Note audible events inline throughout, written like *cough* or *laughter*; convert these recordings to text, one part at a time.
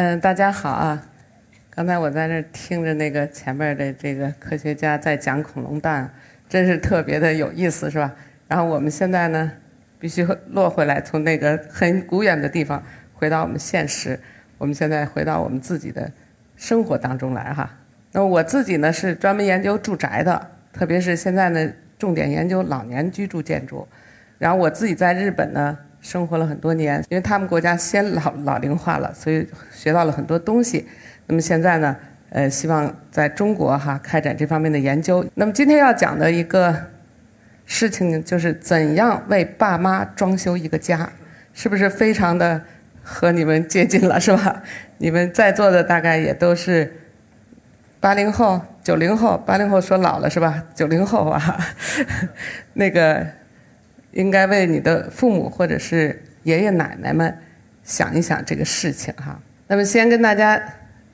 嗯，大家好啊！刚才我在这听着那个前面的这个科学家在讲恐龙蛋，真是特别的有意思，是吧？然后我们现在呢，必须落回来，从那个很古远的地方回到我们现实。我们现在回到我们自己的生活当中来哈。那我自己呢是专门研究住宅的，特别是现在呢重点研究老年居住建筑。然后我自己在日本呢。生活了很多年，因为他们国家先老老龄化了，所以学到了很多东西。那么现在呢，呃，希望在中国哈开展这方面的研究。那么今天要讲的一个事情就是怎样为爸妈装修一个家，是不是非常的和你们接近了，是吧？你们在座的大概也都是八零后、九零后，八零后说老了是吧？九零后啊，*laughs* 那个。应该为你的父母或者是爷爷奶奶们想一想这个事情哈。那么先跟大家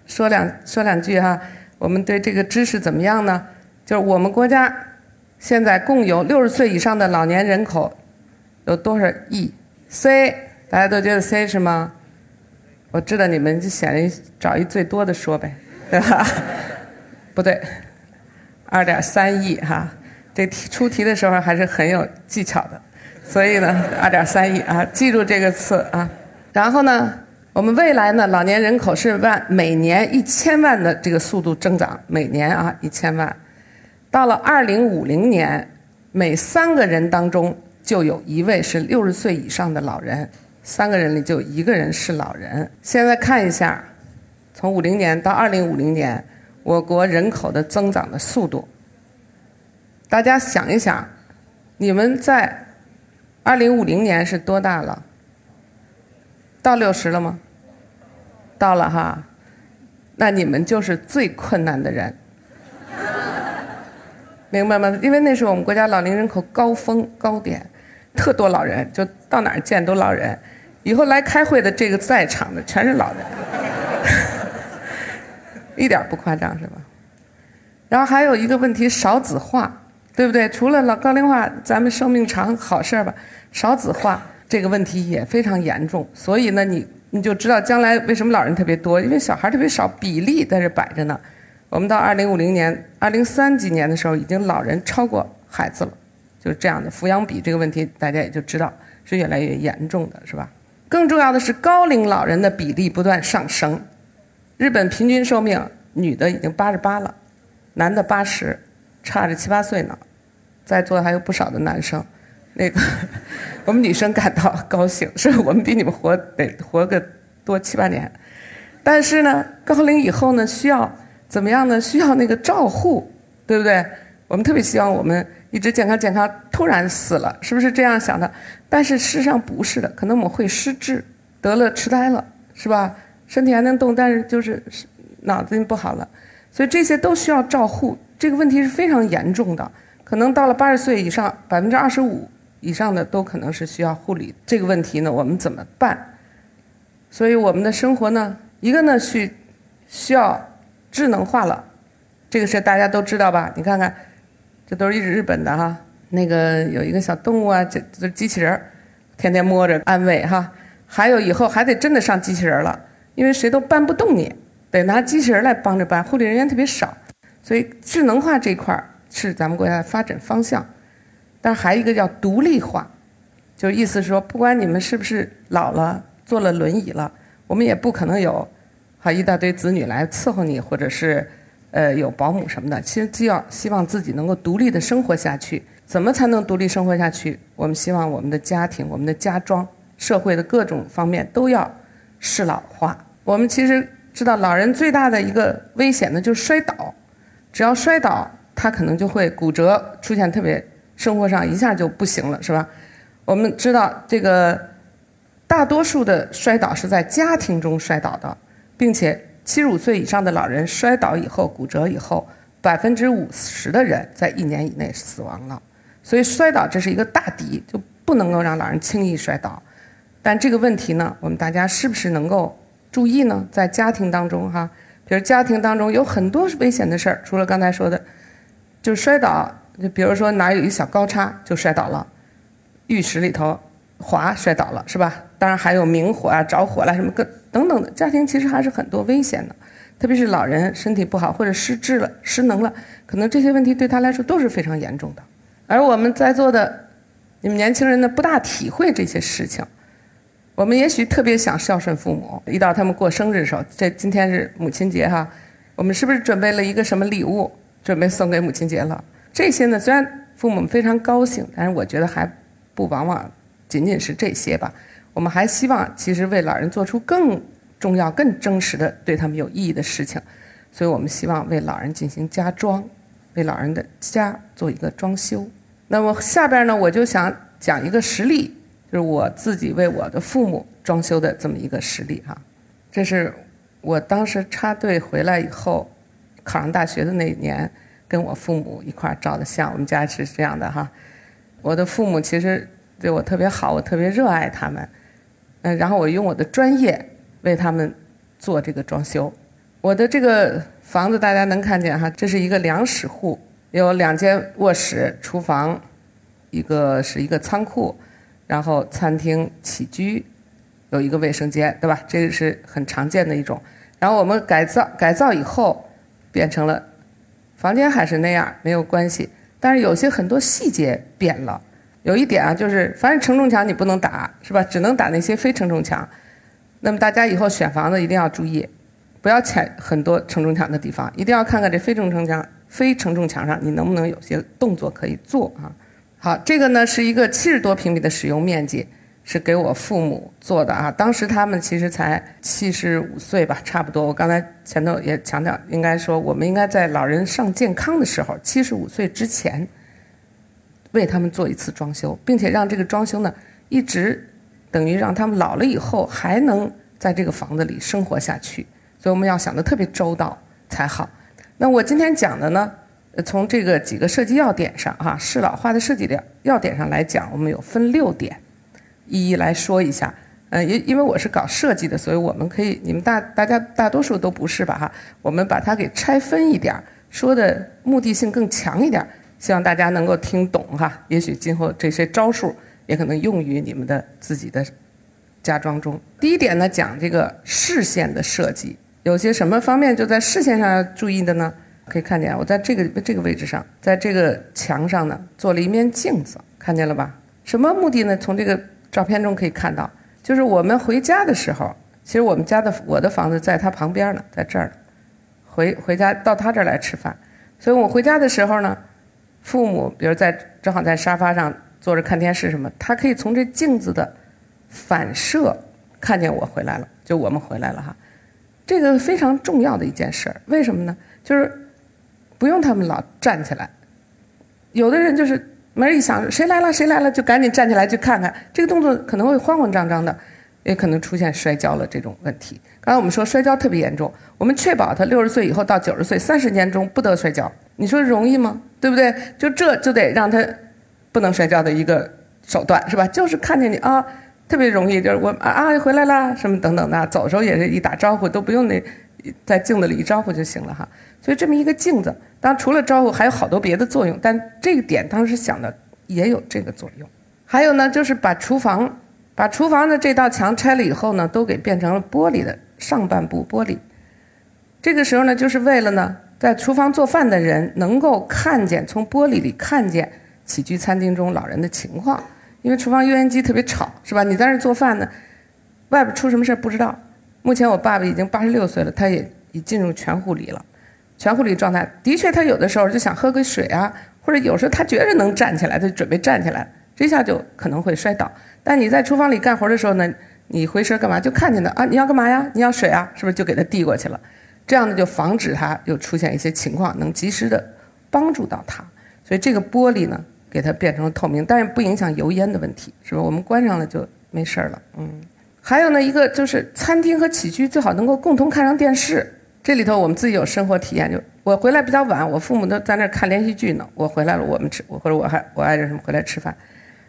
说两说两句哈。我们对这个知识怎么样呢？就是我们国家现在共有六十岁以上的老年人口有多少亿？C 大家都觉得 C 是吗？我知道你们就想一找一最多的说呗，对吧？不对，二点三亿哈。这题出题的时候还是很有技巧的。所以呢，二点三亿啊，记住这个词啊。然后呢，我们未来呢，老年人口是万每年一千万的这个速度增长，每年啊一千万。到了二零五零年，每三个人当中就有一位是六十岁以上的老人，三个人里就一个人是老人。现在看一下，从五零年到二零五零年，我国人口的增长的速度。大家想一想，你们在。二零五零年是多大了？到六十了吗？到了哈，那你们就是最困难的人，明白吗？因为那是我们国家老龄人口高峰高点，特多老人，就到哪儿见都老人。以后来开会的这个在场的全是老人，*laughs* 一点不夸张是吧？然后还有一个问题，少子化。对不对？除了老高龄化，咱们生命长好事儿吧。少子化这个问题也非常严重，所以呢，你你就知道将来为什么老人特别多，因为小孩特别少，比例在这摆着呢。我们到二零五零年、二零三几年的时候，已经老人超过孩子了，就是这样的。抚养比这个问题，大家也就知道是越来越严重的，是吧？更重要的是，高龄老人的比例不断上升。日本平均寿命，女的已经八十八了，男的八十。差着七八岁呢，在座还有不少的男生，那个我们女生感到高兴，是我们比你们活得活个多七八年，但是呢，高龄以后呢，需要怎么样呢？需要那个照护，对不对？我们特别希望我们一直健康健康，突然死了，是不是这样想的？但是事实上不是的，可能我们会失智，得了痴呆了，是吧？身体还能动，但是就是脑子不好了，所以这些都需要照护。这个问题是非常严重的，可能到了八十岁以上，百分之二十五以上的都可能是需要护理。这个问题呢，我们怎么办？所以我们的生活呢，一个呢是需要智能化了，这个是大家都知道吧？你看看，这都是日日本的哈，那个有一个小动物啊，这这机器人，天天摸着安慰哈。还有以后还得真的上机器人了，因为谁都搬不动你，得拿机器人来帮着搬，护理人员特别少。所以智能化这块儿是咱们国家的发展方向，但还有一个叫独立化，就意思是说，不管你们是不是老了坐了轮椅了，我们也不可能有好一大堆子女来伺候你，或者是呃有保姆什么的。其实既要希望自己能够独立的生活下去，怎么才能独立生活下去？我们希望我们的家庭、我们的家装、社会的各种方面都要适老化。我们其实知道，老人最大的一个危险呢，就是摔倒。只要摔倒，他可能就会骨折，出现特别生活上一下就不行了，是吧？我们知道这个大多数的摔倒是在家庭中摔倒的，并且七十五岁以上的老人摔倒以后骨折以后，百分之五十的人在一年以内死亡了。所以摔倒这是一个大敌，就不能够让老人轻易摔倒。但这个问题呢，我们大家是不是能够注意呢？在家庭当中哈？比如家庭当中有很多危险的事儿，除了刚才说的，就摔倒，就比如说哪有一小高差就摔倒了，浴室里头滑摔倒了是吧？当然还有明火啊、着火了什么各等等的，家庭其实还是很多危险的。特别是老人身体不好或者失智了、失能了，可能这些问题对他来说都是非常严重的。而我们在座的你们年轻人呢，不大体会这些事情。我们也许特别想孝顺父母，一到他们过生日的时候，这今天是母亲节哈，我们是不是准备了一个什么礼物，准备送给母亲节了？这些呢，虽然父母非常高兴，但是我觉得还不往往仅仅是这些吧。我们还希望，其实为老人做出更重要、更真实的、对他们有意义的事情。所以我们希望为老人进行家装，为老人的家做一个装修。那么下边呢，我就想讲一个实例。是我自己为我的父母装修的这么一个实例哈，这是我当时插队回来以后，考上大学的那一年，跟我父母一块照的相。我们家是这样的哈，我的父母其实对我特别好，我特别热爱他们，嗯，然后我用我的专业为他们做这个装修。我的这个房子大家能看见哈，这是一个两室户，有两间卧室、厨房，一个是一个仓库。然后餐厅起居有一个卫生间，对吧？这个是很常见的一种。然后我们改造改造以后，变成了房间还是那样没有关系，但是有些很多细节变了。有一点啊，就是凡是承重墙你不能打，是吧？只能打那些非承重墙。那么大家以后选房子一定要注意，不要踩很多承重墙的地方，一定要看看这非承重墙、非承重墙上你能不能有些动作可以做啊。好，这个呢是一个七十多平米的使用面积，是给我父母做的啊。当时他们其实才七十五岁吧，差不多。我刚才前头也强调，应该说我们应该在老人上健康的时候，七十五岁之前，为他们做一次装修，并且让这个装修呢一直等于让他们老了以后还能在这个房子里生活下去。所以我们要想的特别周到才好。那我今天讲的呢？从这个几个设计要点上，哈，适老化的设计的要点上来讲，我们有分六点，一一来说一下。嗯，因因为我是搞设计的，所以我们可以，你们大大家大多数都不是吧，哈。我们把它给拆分一点儿，说的目的性更强一点，希望大家能够听懂哈。也许今后这些招数也可能用于你们的自己的家装中。第一点呢，讲这个视线的设计，有些什么方面就在视线上要注意的呢？可以看见，我在这个这个位置上，在这个墙上呢，做了一面镜子，看见了吧？什么目的呢？从这个照片中可以看到，就是我们回家的时候，其实我们家的我的房子在他旁边呢，在这儿呢，回 *laughs* 回家到他这儿来吃饭，所以我回家的时候呢，父母比如在正好在沙发上坐着看电视什么，他可以从这镜子的反射看见我回来了，就我们回来了哈，这个非常重要的一件事儿，为什么呢？就是。不用他们老站起来，有的人就是门一响，谁来了谁来了，就赶紧站起来去看看。这个动作可能会慌慌张张的，也可能出现摔跤了这种问题。刚才我们说摔跤特别严重，我们确保他六十岁以后到九十岁三十年中不得摔跤。你说容易吗？对不对？就这就得让他不能摔跤的一个手段是吧？就是看见你啊，特别容易，就是我啊啊回来啦什么等等的，走的时候也是一打招呼都不用那在镜子里一招呼就行了哈。所以这么一个镜子，当除了招呼，还有好多别的作用。但这个点当时想的也有这个作用。还有呢，就是把厨房，把厨房的这道墙拆了以后呢，都给变成了玻璃的上半部玻璃。这个时候呢，就是为了呢，在厨房做饭的人能够看见，从玻璃里看见起居餐厅中老人的情况。因为厨房油烟机特别吵，是吧？你在那做饭呢，外边出什么事不知道。目前我爸爸已经八十六岁了，他也已进入全护理了。全护理状态的确，他有的时候就想喝个水啊，或者有时候他觉着能站起来，他就准备站起来，这下就可能会摔倒。但你在厨房里干活的时候呢，你回身干嘛？就看见他啊，你要干嘛呀？你要水啊？是不是就给他递过去了？这样呢，就防止他又出现一些情况，能及时的帮助到他。所以这个玻璃呢，给它变成了透明，但是不影响油烟的问题，是吧？我们关上了就没事了。嗯，还有呢，一个就是餐厅和起居最好能够共同看上电视。这里头我们自己有生活体验，就我回来比较晚，我父母都在那儿看连续剧呢。我回来了，我们吃，或者我还我爱人什么回来吃饭。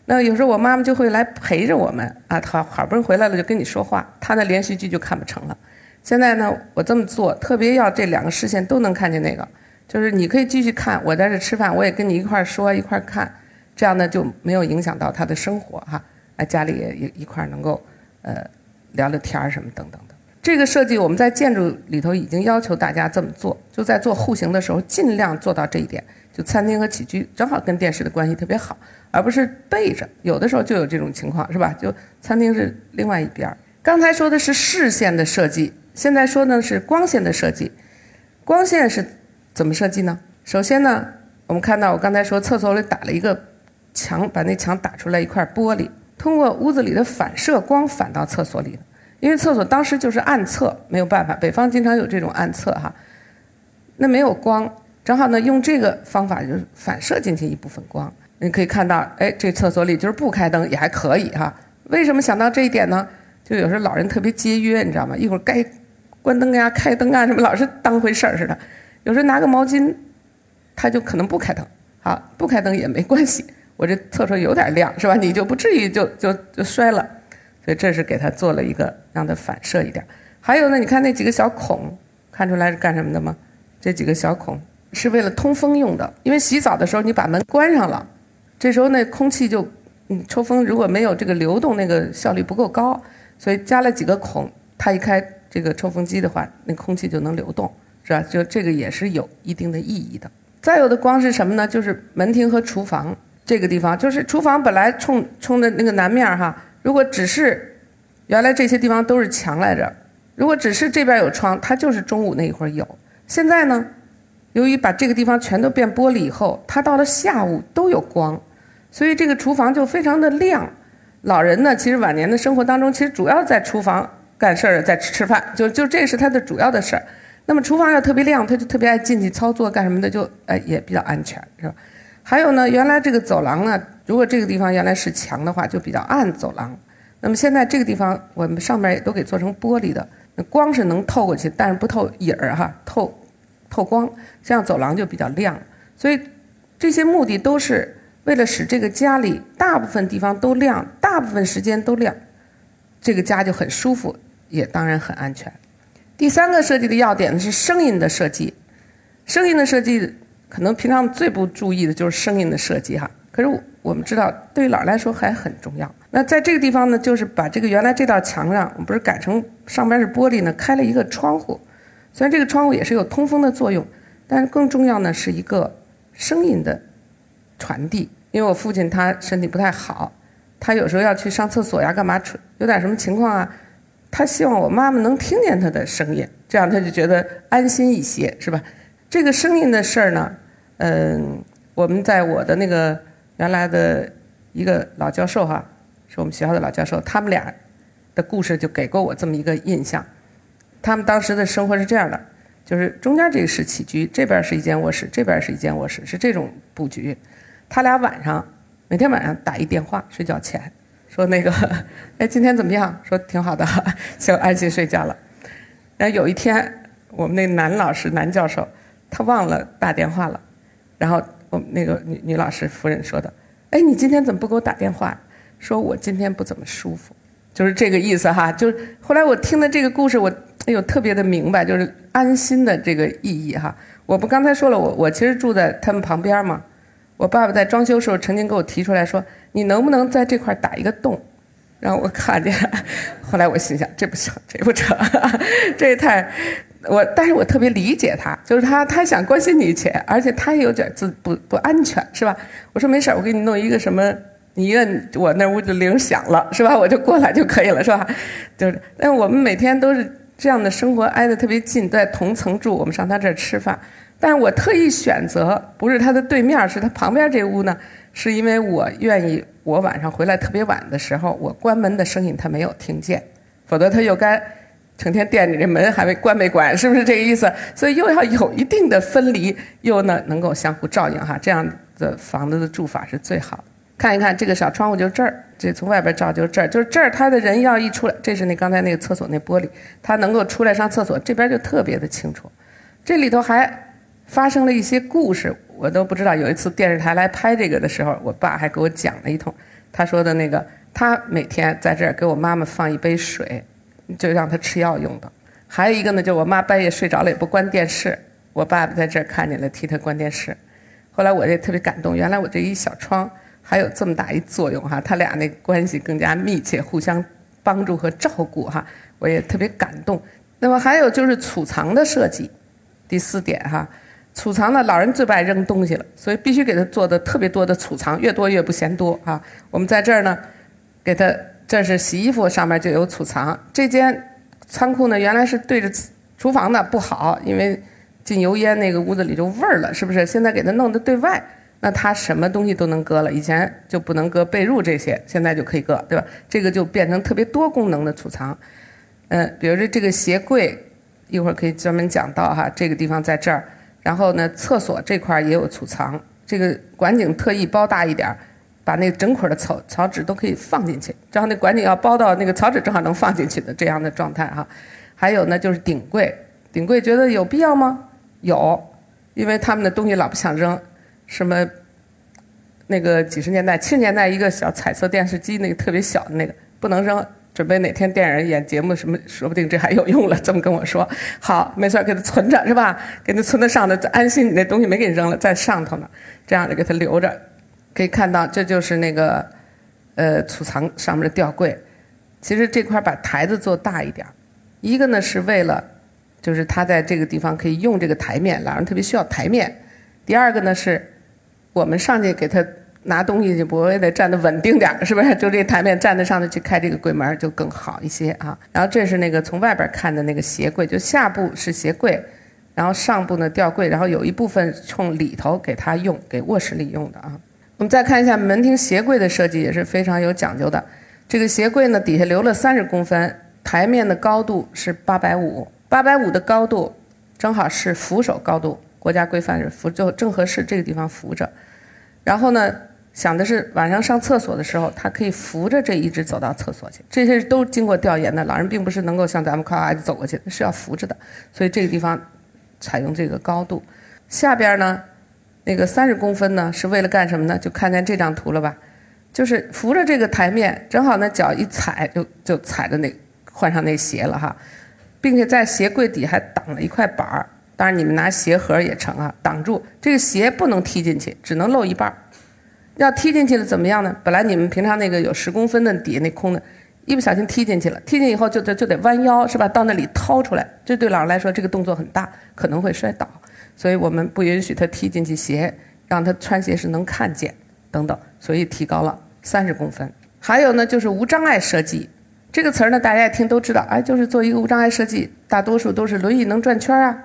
那有时候我妈妈就会来陪着我们啊，她好不容易回来了就跟你说话，她的连续剧就看不成了。现在呢，我这么做特别要这两个视线都能看见那个，就是你可以继续看，我在这吃饭，我也跟你一块儿说一块儿看，这样呢就没有影响到他的生活哈。哎，家里也一一块能够呃聊聊天儿什么等等。这个设计我们在建筑里头已经要求大家这么做，就在做户型的时候尽量做到这一点。就餐厅和起居正好跟电视的关系特别好，而不是背着。有的时候就有这种情况，是吧？就餐厅是另外一边儿。刚才说的是视线的设计，现在说的是光线的设计。光线是怎么设计呢？首先呢，我们看到我刚才说厕所里打了一个墙，把那墙打出来一块玻璃，通过屋子里的反射光反到厕所里因为厕所当时就是暗厕，没有办法，北方经常有这种暗厕哈，那没有光。正好呢，用这个方法就反射进去一部分光。你可以看到，哎，这厕所里就是不开灯也还可以哈。为什么想到这一点呢？就有时候老人特别节约，你知道吗？一会儿该关灯呀、开灯啊什么，老是当回事儿似的。有时候拿个毛巾，他就可能不开灯。好，不开灯也没关系，我这厕所有点亮是吧？你就不至于就就就摔了。所以这是给它做了一个让它反射一点。还有呢，你看那几个小孔，看出来是干什么的吗？这几个小孔。是为了通风用的，因为洗澡的时候你把门关上了，这时候那空气就，嗯，抽风如果没有这个流动，那个效率不够高，所以加了几个孔，它一开这个抽风机的话，那空气就能流动，是吧？就这个也是有一定的意义的。再有的光是什么呢？就是门厅和厨房这个地方，就是厨房本来冲冲的那个南面哈，如果只是原来这些地方都是墙来着，如果只是这边有窗，它就是中午那一会儿有，现在呢？由于把这个地方全都变玻璃以后，它到了下午都有光，所以这个厨房就非常的亮。老人呢，其实晚年的生活当中，其实主要在厨房干事儿，在吃饭，就就这是他的主要的事儿。那么厨房要特别亮，他就特别爱进去操作干什么的，就哎也比较安全，是吧？还有呢，原来这个走廊呢，如果这个地方原来是墙的话，就比较暗走廊。那么现在这个地方我们上面也都给做成玻璃的，那光是能透过去，但是不透影儿哈，透。透光，这样走廊就比较亮。所以这些目的都是为了使这个家里大部分地方都亮，大部分时间都亮，这个家就很舒服，也当然很安全。第三个设计的要点呢是声音的设计。声音的设计可能平常最不注意的就是声音的设计哈。可是我们知道，对于老人来说还很重要。那在这个地方呢，就是把这个原来这道墙上，我们不是改成上边是玻璃呢，开了一个窗户。虽然这个窗户也是有通风的作用，但是更重要呢是一个声音的传递。因为我父亲他身体不太好，他有时候要去上厕所呀，干嘛出有点什么情况啊，他希望我妈妈能听见他的声音，这样他就觉得安心一些，是吧？这个声音的事儿呢，嗯，我们在我的那个原来的一个老教授哈，是我们学校的老教授，他们俩的故事就给过我这么一个印象。他们当时的生活是这样的，就是中间这个是起居，这边是一间卧室，这边是一间卧室，是这种布局。他俩晚上每天晚上打一电话，睡觉前说那个，哎，今天怎么样？说挺好的，就安心睡觉了。然后有一天，我们那男老师男教授他忘了打电话了，然后我那个女女老师夫人说的，哎，你今天怎么不给我打电话？说我今天不怎么舒服，就是这个意思哈。就是后来我听的这个故事，我。哎呦，特别的明白，就是安心的这个意义哈。我不刚才说了，我我其实住在他们旁边嘛。我爸爸在装修时候曾经给我提出来说：“你能不能在这块打一个洞，让我看见？”后来我心想，这不行，这不成，*laughs* 这也太我。但是我特别理解他，就是他他想关心你钱，而且他也有点自不不安全，是吧？我说没事我给你弄一个什么，你一摁我那屋就铃响了，*laughs* 是吧？我就过来就可以了，是吧？就是，但我们每天都是。这样的生活挨得特别近，在同层住。我们上他这儿吃饭，但是我特意选择不是他的对面，是他旁边这屋呢，是因为我愿意。我晚上回来特别晚的时候，我关门的声音他没有听见，否则他又该成天惦着这门还没关没关，是不是这个意思？所以又要有一定的分离，又呢能够相互照应哈，这样的房子的住法是最好的。看一看这个小窗户，就这儿，这从外边照就这儿，就是这儿，他的人要一出来，这是那刚才那个厕所那玻璃，他能够出来上厕所，这边就特别的清楚。这里头还发生了一些故事，我都不知道。有一次电视台来拍这个的时候，我爸还给我讲了一通。他说的那个，他每天在这儿给我妈妈放一杯水，就让他吃药用的。还有一个呢，就是我妈半夜睡着了也不关电视，我爸爸在这儿看见了替他关电视。后来我也特别感动，原来我这一小窗。还有这么大一作用哈，他俩那关系更加密切，互相帮助和照顾哈，我也特别感动。那么还有就是储藏的设计，第四点哈，储藏呢，老人最不爱扔东西了，所以必须给他做的特别多的储藏，越多越不嫌多啊。我们在这儿呢，给他这是洗衣服上面就有储藏，这间仓库呢原来是对着厨房的不好，因为进油烟那个屋子里就味儿了，是不是？现在给他弄的对外。那它什么东西都能搁了，以前就不能搁被褥这些，现在就可以搁，对吧？这个就变成特别多功能的储藏。嗯，比如说这个鞋柜，一会儿可以专门讲到哈，这个地方在这儿。然后呢，厕所这块儿也有储藏，这个管井特意包大一点儿，把那整捆的草草纸都可以放进去，正好那管井要包到那个草纸正好能放进去的这样的状态哈。还有呢，就是顶柜，顶柜觉得有必要吗？有，因为他们的东西老不想扔。什么？那个几十年代、七十年代一个小彩色电视机，那个特别小的那个不能扔，准备哪天电影演节目什么，说不定这还有用了。这么跟我说，好，没错，给它存着是吧？给它存在上头，安心你那东西没给你扔了，在上头呢，这样就给它留着。可以看到，这就是那个呃储藏上面的吊柜。其实这块把台子做大一点，一个呢是为了，就是他在这个地方可以用这个台面，老人特别需要台面。第二个呢是。我们上去给他拿东西就，不也得站得稳定点是不是？就这台面站得上头去开这个柜门就更好一些啊。然后这是那个从外边看的那个鞋柜，就下部是鞋柜，然后上部呢吊柜，然后有一部分冲里头给他用，给卧室里用的啊。我们再看一下门厅鞋柜的设计也是非常有讲究的。这个鞋柜呢底下留了三十公分，台面的高度是八百五，八百五的高度正好是扶手高度。国家规范是扶就正合适这个地方扶着，然后呢想的是晚上上厕所的时候，他可以扶着这一直走到厕所去。这些都经过调研的，老人并不是能够像咱们夸夸就走过去，是要扶着的。所以这个地方采用这个高度。下边呢那个三十公分呢是为了干什么呢？就看见这张图了吧？就是扶着这个台面，正好呢脚一踩就就踩着那换上那鞋了哈，并且在鞋柜底还挡了一块板儿。当然，你们拿鞋盒也成啊，挡住这个鞋不能踢进去，只能露一半儿。要踢进去了怎么样呢？本来你们平常那个有十公分的底下那空的，一不小心踢进去了，踢进以后就得就得弯腰是吧？到那里掏出来，这对老人来说这个动作很大，可能会摔倒，所以我们不允许他踢进去鞋，让他穿鞋时能看见等等，所以提高了三十公分。还有呢，就是无障碍设计这个词儿呢，大家一听都知道，哎，就是做一个无障碍设计，大多数都是轮椅能转圈啊。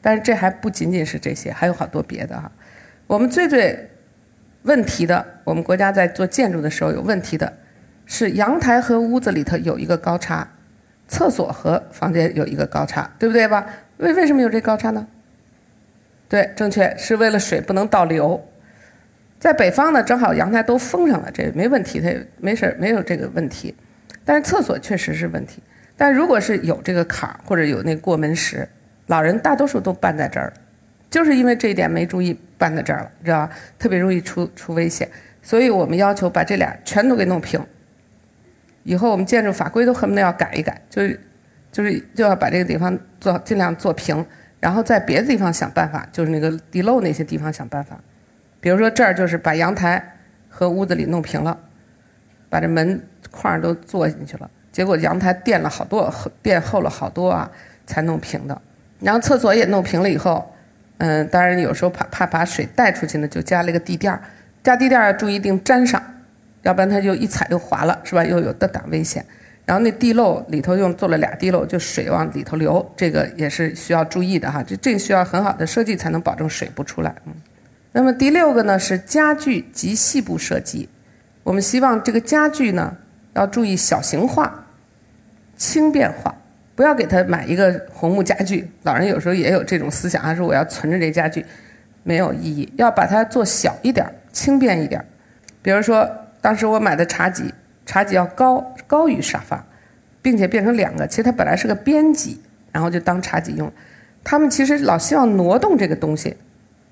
但是这还不仅仅是这些，还有好多别的哈。我们最最问题的，我们国家在做建筑的时候有问题的，是阳台和屋子里头有一个高差，厕所和房间有一个高差，对不对吧？为为什么有这高差呢？对，正确，是为了水不能倒流。在北方呢，正好阳台都封上了，这没问题，它没事没有这个问题。但是厕所确实是问题。但如果是有这个坎儿或者有那过门石。老人大多数都绊在这儿，就是因为这一点没注意绊在这儿了，知道吧？特别容易出出危险，所以我们要求把这俩全都给弄平。以后我们建筑法规都恨不得要改一改，就是就是就要把这个地方做尽量做平，然后在别的地方想办法，就是那个地漏那些地方想办法。比如说这儿就是把阳台和屋子里弄平了，把这门框都做进去了，结果阳台垫了好多，垫厚了好多啊，才弄平的。然后厕所也弄平了以后，嗯，当然有时候怕怕把水带出去呢，就加了一个地垫儿。加地垫儿要注意一定粘上，要不然它就一踩就滑了，是吧？又有的打危险。然后那地漏里头又做了俩地漏，就水往里头流，这个也是需要注意的哈。这这需要很好的设计才能保证水不出来。嗯。那么第六个呢是家具及细部设计，我们希望这个家具呢要注意小型化、轻便化。不要给他买一个红木家具，老人有时候也有这种思想，他说我要存着这家具，没有意义。要把它做小一点，轻便一点。比如说，当时我买的茶几，茶几要高高于沙发，并且变成两个。其实它本来是个边几，然后就当茶几用。他们其实老希望挪动这个东西，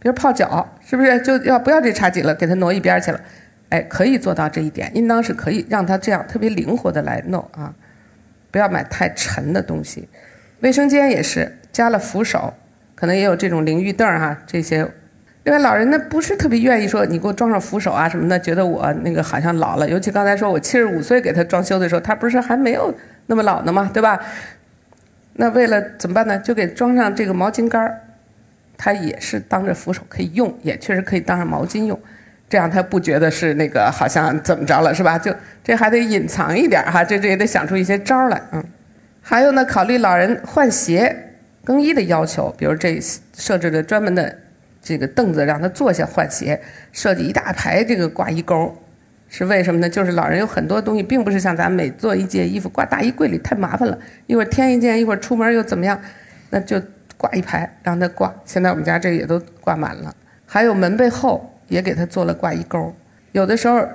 比如泡脚，是不是就要不要这茶几了，给它挪一边去了？哎，可以做到这一点，应当是可以让它这样特别灵活的来弄啊。不要买太沉的东西，卫生间也是加了扶手，可能也有这种淋浴凳儿哈，这些另外，老人呢不是特别愿意说你给我装上扶手啊什么的，觉得我那个好像老了。尤其刚才说我七十五岁给他装修的时候，他不是还没有那么老呢吗？对吧？那为了怎么办呢？就给装上这个毛巾杆儿，他也是当着扶手可以用，也确实可以当上毛巾用，这样他不觉得是那个好像怎么着了是吧？就这还得隐藏一点哈，这这也得想出一些招来嗯。还有呢，考虑老人换鞋、更衣的要求，比如这设置了专门的。这个凳子让他坐下换鞋，设计一大排这个挂衣钩，是为什么呢？就是老人有很多东西，并不是像咱每做一件衣服挂大衣柜里太麻烦了，一会儿添一件，一会儿出门又怎么样，那就挂一排让他挂。现在我们家这也都挂满了，还有门背后也给他做了挂衣钩，有的时候。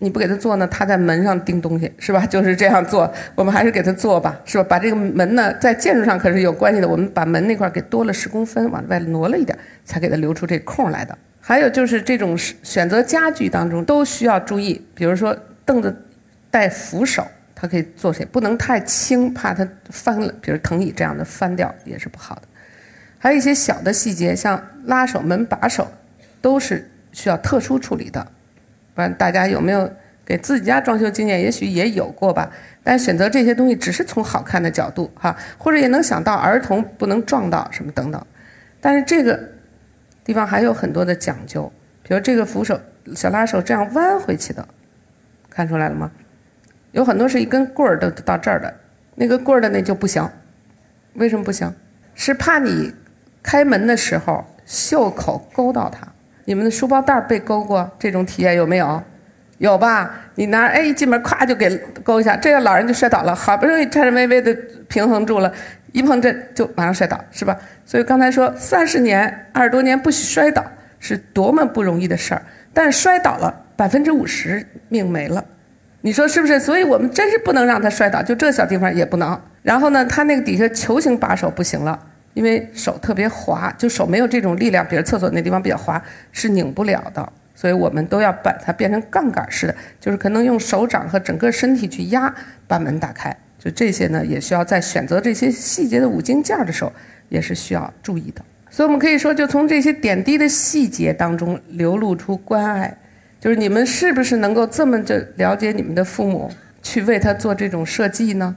你不给他做呢，他在门上钉东西，是吧？*laughs* 就是这样做，我们还是给他做吧，是吧？把这个门呢，在建筑上可是有关系的，我们把门那块给多了十公分，往外挪了一点，才给他留出这空来的。还有就是这种选择家具当中都需要注意，比如说凳子带扶手，它可以坐下，不能太轻，怕它翻了。比如藤椅这样的翻掉也是不好的。还有一些小的细节，像拉手、门把手，都是需要特殊处理的。不然大家有没有给自己家装修经验？也许也有过吧。但选择这些东西只是从好看的角度哈，或者也能想到儿童不能撞到什么等等。但是这个地方还有很多的讲究，比如这个扶手小拉手这样弯回去的，看出来了吗？有很多是一根棍儿都到这儿的，那个棍儿的那就不行。为什么不行？是怕你开门的时候袖口勾到它。你们的书包带被勾过，这种体验有没有？有吧？你拿哎一进门，咵就给勾一下，这个老人就摔倒了。好不容易颤颤巍巍的平衡住了，一碰这就马上摔倒，是吧？所以刚才说三十年、二十多年不许摔倒，是多么不容易的事儿。但是摔倒了，百分之五十命没了，你说是不是？所以我们真是不能让他摔倒，就这小地方也不能。然后呢，他那个底下球形把手不行了。因为手特别滑，就手没有这种力量，比如厕所那地方比较滑，是拧不了的。所以我们都要把它变成杠杆式的，就是可能用手掌和整个身体去压，把门打开。就这些呢，也需要在选择这些细节的五金件的时候，也是需要注意的。所以我们可以说，就从这些点滴的细节当中流露出关爱，就是你们是不是能够这么就了解你们的父母，去为他做这种设计呢？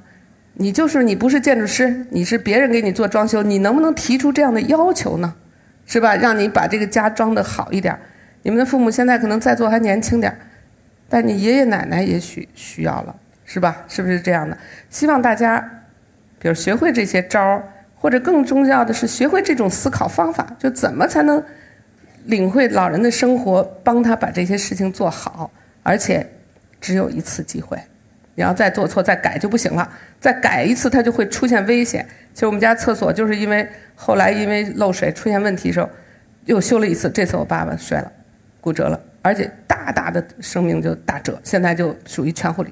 你就是你不是建筑师，你是别人给你做装修，你能不能提出这样的要求呢？是吧？让你把这个家装得好一点。你们的父母现在可能在座还年轻点但你爷爷奶奶也许需要了，是吧？是不是这样的？希望大家，比如学会这些招儿，或者更重要的是学会这种思考方法，就怎么才能领会老人的生活，帮他把这些事情做好，而且只有一次机会。你要再做错再改就不行了，再改一次它就会出现危险。其实我们家厕所就是因为后来因为漏水出现问题的时候，又修了一次。这次我爸爸摔了，骨折了，而且大大的生命就打折。现在就属于全护理，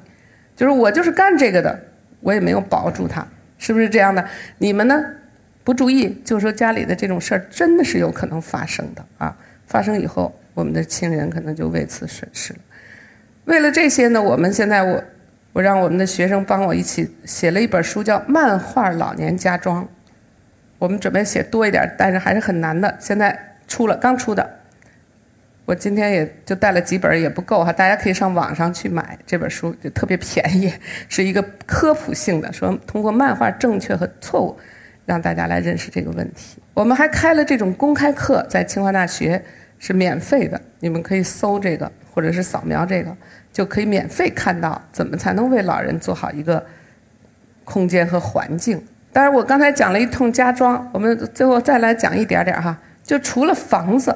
就是我就是干这个的，我也没有保住他，是不是这样的？你们呢？不注意，就是说家里的这种事儿真的是有可能发生的啊！发生以后，我们的亲人可能就为此损失了。为了这些呢，我们现在我。我让我们的学生帮我一起写了一本书，叫《漫画老年家装》。我们准备写多一点，但是还是很难的。现在出了，刚出的。我今天也就带了几本，也不够哈。大家可以上网上去买这本书，就特别便宜，是一个科普性的，说通过漫画正确和错误，让大家来认识这个问题。我们还开了这种公开课，在清华大学是免费的，你们可以搜这个，或者是扫描这个。就可以免费看到怎么才能为老人做好一个空间和环境。当然，我刚才讲了一通家装，我们最后再来讲一点点哈。就除了房子，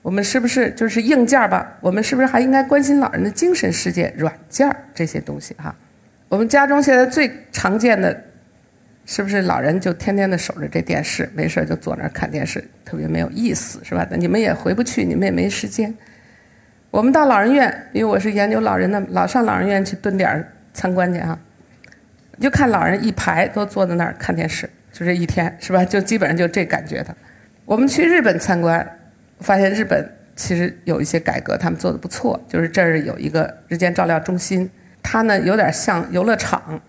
我们是不是就是硬件吧？我们是不是还应该关心老人的精神世界、软件这些东西哈？我们家中现在最常见的，是不是老人就天天的守着这电视，没事就坐那儿看电视，特别没有意思，是吧？你们也回不去，你们也没时间。我们到老人院，因为我是研究老人的，老上老人院去蹲点儿参观去哈，就看老人一排都坐在那儿看电视，就这一天是吧？就基本上就这感觉的。我们去日本参观，发现日本其实有一些改革，他们做的不错。就是这儿有一个日间照料中心，它呢有点像游乐场，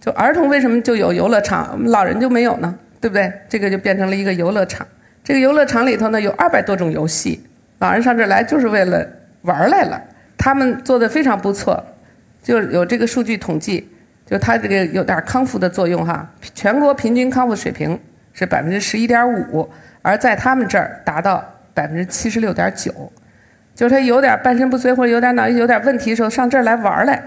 就儿童为什么就有游乐场，我们老人就没有呢？对不对？这个就变成了一个游乐场。这个游乐场里头呢有二百多种游戏，老人上这儿来就是为了玩来了。他们做的非常不错，就有这个数据统计，就它这个有点康复的作用哈。全国平均康复水平是百分之十一点五，而在他们这儿达到百分之七十六点九。就是他有点半身不遂或者有点脑有点问题的时候，上这儿来玩来，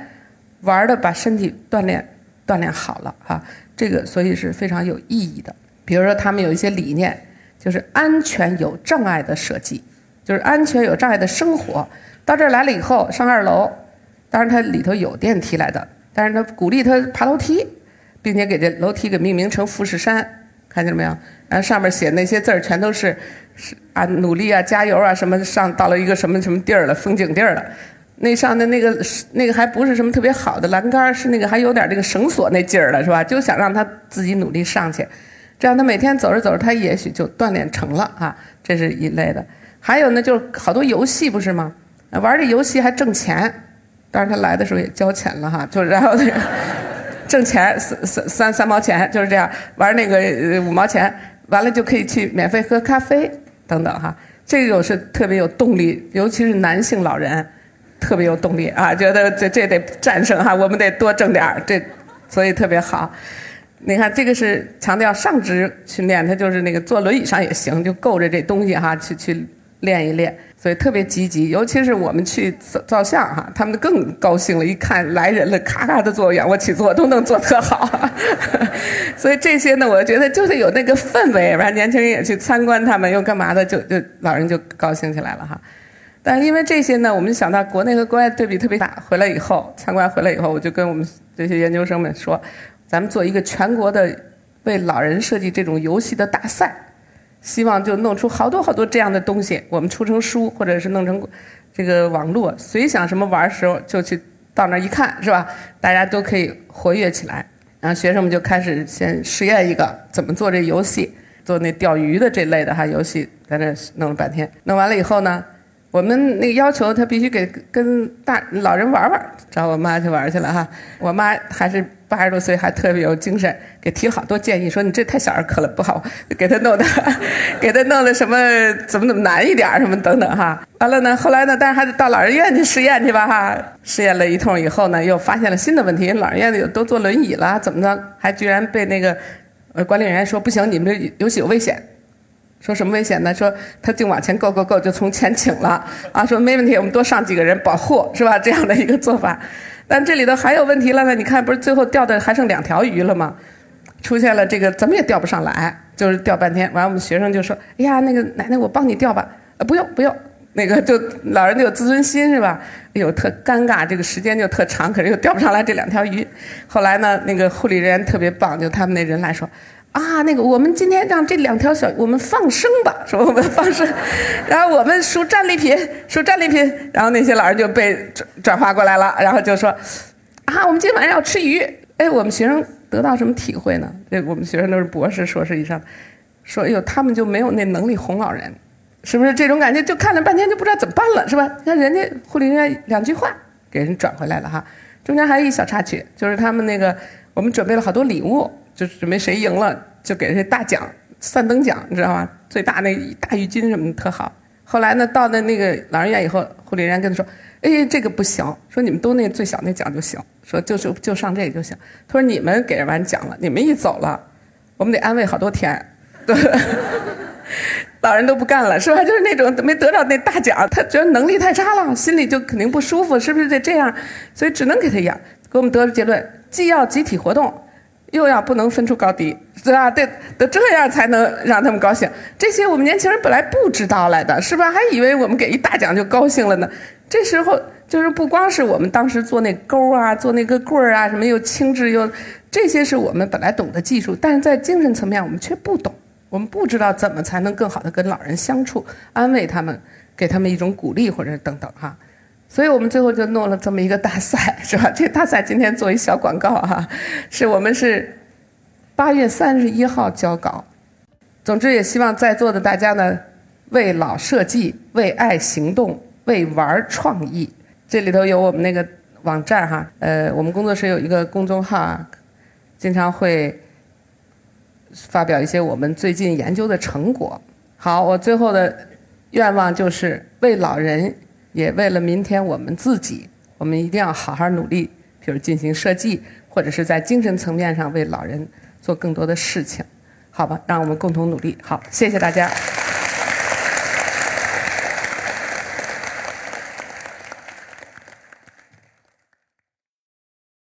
玩的把身体锻炼锻炼好了哈。这个所以是非常有意义的。比如说他们有一些理念，就是安全有障碍的设计，就是安全有障碍的生活。到这儿来了以后，上二楼，当然它里头有电梯来的，但是他鼓励他爬楼梯，并且给这楼梯给命名成富士山，看见了没有？然后上面写那些字儿全都是是啊努力啊加油啊什么上到了一个什么什么地儿了风景地儿了，那上的那个那个还不是什么特别好的栏杆，是那个还有点这个绳索那劲儿了是吧？就想让他自己努力上去，这样他每天走着走着他也许就锻炼成了啊，这是一类的。还有呢，就是好多游戏不是吗？玩这游戏还挣钱，当然他来的时候也交钱了哈，就然后那个挣钱三三三三毛钱就是这样玩那个五毛钱，完了就可以去免费喝咖啡等等哈，这种是特别有动力，尤其是男性老人特别有动力啊，觉得这这得战胜哈，我们得多挣点儿，这所以特别好。你看这个是强调上肢训练，他就是那个坐轮椅上也行，就够着这东西哈，去去练一练。所以特别积极，尤其是我们去照照相哈，他们更高兴了。一看来人了，咔咔的做仰卧起坐都能做特好。*laughs* 所以这些呢，我觉得就是有那个氛围，完年轻人也去参观他们，又干嘛的，就就老人就高兴起来了哈。但因为这些呢，我们想到国内和国外对比特别大。回来以后参观回来以后，我就跟我们这些研究生们说，咱们做一个全国的为老人设计这种游戏的大赛。希望就弄出好多好多这样的东西，我们出成书，或者是弄成这个网络，谁想什么玩的时候就去到那儿一看，是吧？大家都可以活跃起来。然后学生们就开始先实验一个怎么做这游戏，做那钓鱼的这类的哈游戏，在那弄了半天。弄完了以后呢，我们那个要求他必须给跟大老人玩玩，找我妈去玩去了哈。我妈还是。八十多岁还特别有精神，给提好多建议，说你这太小儿科了，不好，给他弄的，*laughs* 给他弄的什么怎么怎么难一点什么等等哈。完了呢，后来呢，但是还得到老人院去试验去吧哈。试验了一通以后呢，又发现了新的问题，老人院里都坐轮椅了，怎么着，还居然被那个呃管理员说不行，你们这游戏有危险。说什么危险呢？说他净往前够够够，就从前请了啊。说没问题，我们多上几个人保护，是吧？这样的一个做法。但这里头还有问题了呢，你看，不是最后钓的还剩两条鱼了吗？出现了这个怎么也钓不上来，就是钓半天。完了，我们学生就说：“哎呀，那个奶奶，我帮你钓吧。”呃，不用不用，那个就老人就有自尊心是吧？哎呦，特尴尬，这个时间就特长，可是又钓不上来这两条鱼。后来呢，那个护理人员特别棒，就他们那人来说。啊，那个，我们今天让这两条小我们放生吧，说我们放生，*laughs* 然后我们输战利品，输战利品，然后那些老人就被转转发过来了，然后就说，啊，我们今天晚上要吃鱼，哎，我们学生得到什么体会呢？这我们学生都是博士、硕士以上，说，哎呦，他们就没有那能力哄老人，是不是这种感觉？就看了半天就不知道怎么办了，是吧？你看人家护理人员两句话给人转回来了哈，中间还有一小插曲，就是他们那个我们准备了好多礼物。就准备谁赢了就给谁大奖，三等奖，你知道吗？最大那大浴巾什么的特好。后来呢，到了那个老人院以后，护理人员跟他说：“哎，这个不行，说你们都那最小那奖就行，说就就就上这个就行。他说你们给人完奖了，你们一走了，我们得安慰好多天。对老人都不干了，是吧？就是那种没得到那大奖，他觉得能力太差了，心里就肯定不舒服，是不是得这样？所以只能给他养。给我们得出结论：既要集体活动。又要不能分出高低，对吧？得得这样才能让他们高兴。这些我们年轻人本来不知道来的，是吧？还以为我们给一大奖就高兴了呢。这时候就是不光是我们当时做那钩啊，做那个棍儿啊，什么又轻质又这些是我们本来懂的技术，但是在精神层面我们却不懂，我们不知道怎么才能更好的跟老人相处，安慰他们，给他们一种鼓励或者等等哈。所以我们最后就弄了这么一个大赛，是吧？*laughs* 这大赛今天做一小广告哈，是我们是八月三十一号交稿。总之也希望在座的大家呢，为老设计，为爱行动，为玩创意。这里头有我们那个网站哈，呃，我们工作室有一个公众号，经常会发表一些我们最近研究的成果。好，我最后的愿望就是为老人，也为了明天我们自己，我们一定要好好努力，比如进行设计，或者是在精神层面上为老人做更多的事情，好吧？让我们共同努力。好，谢谢大家。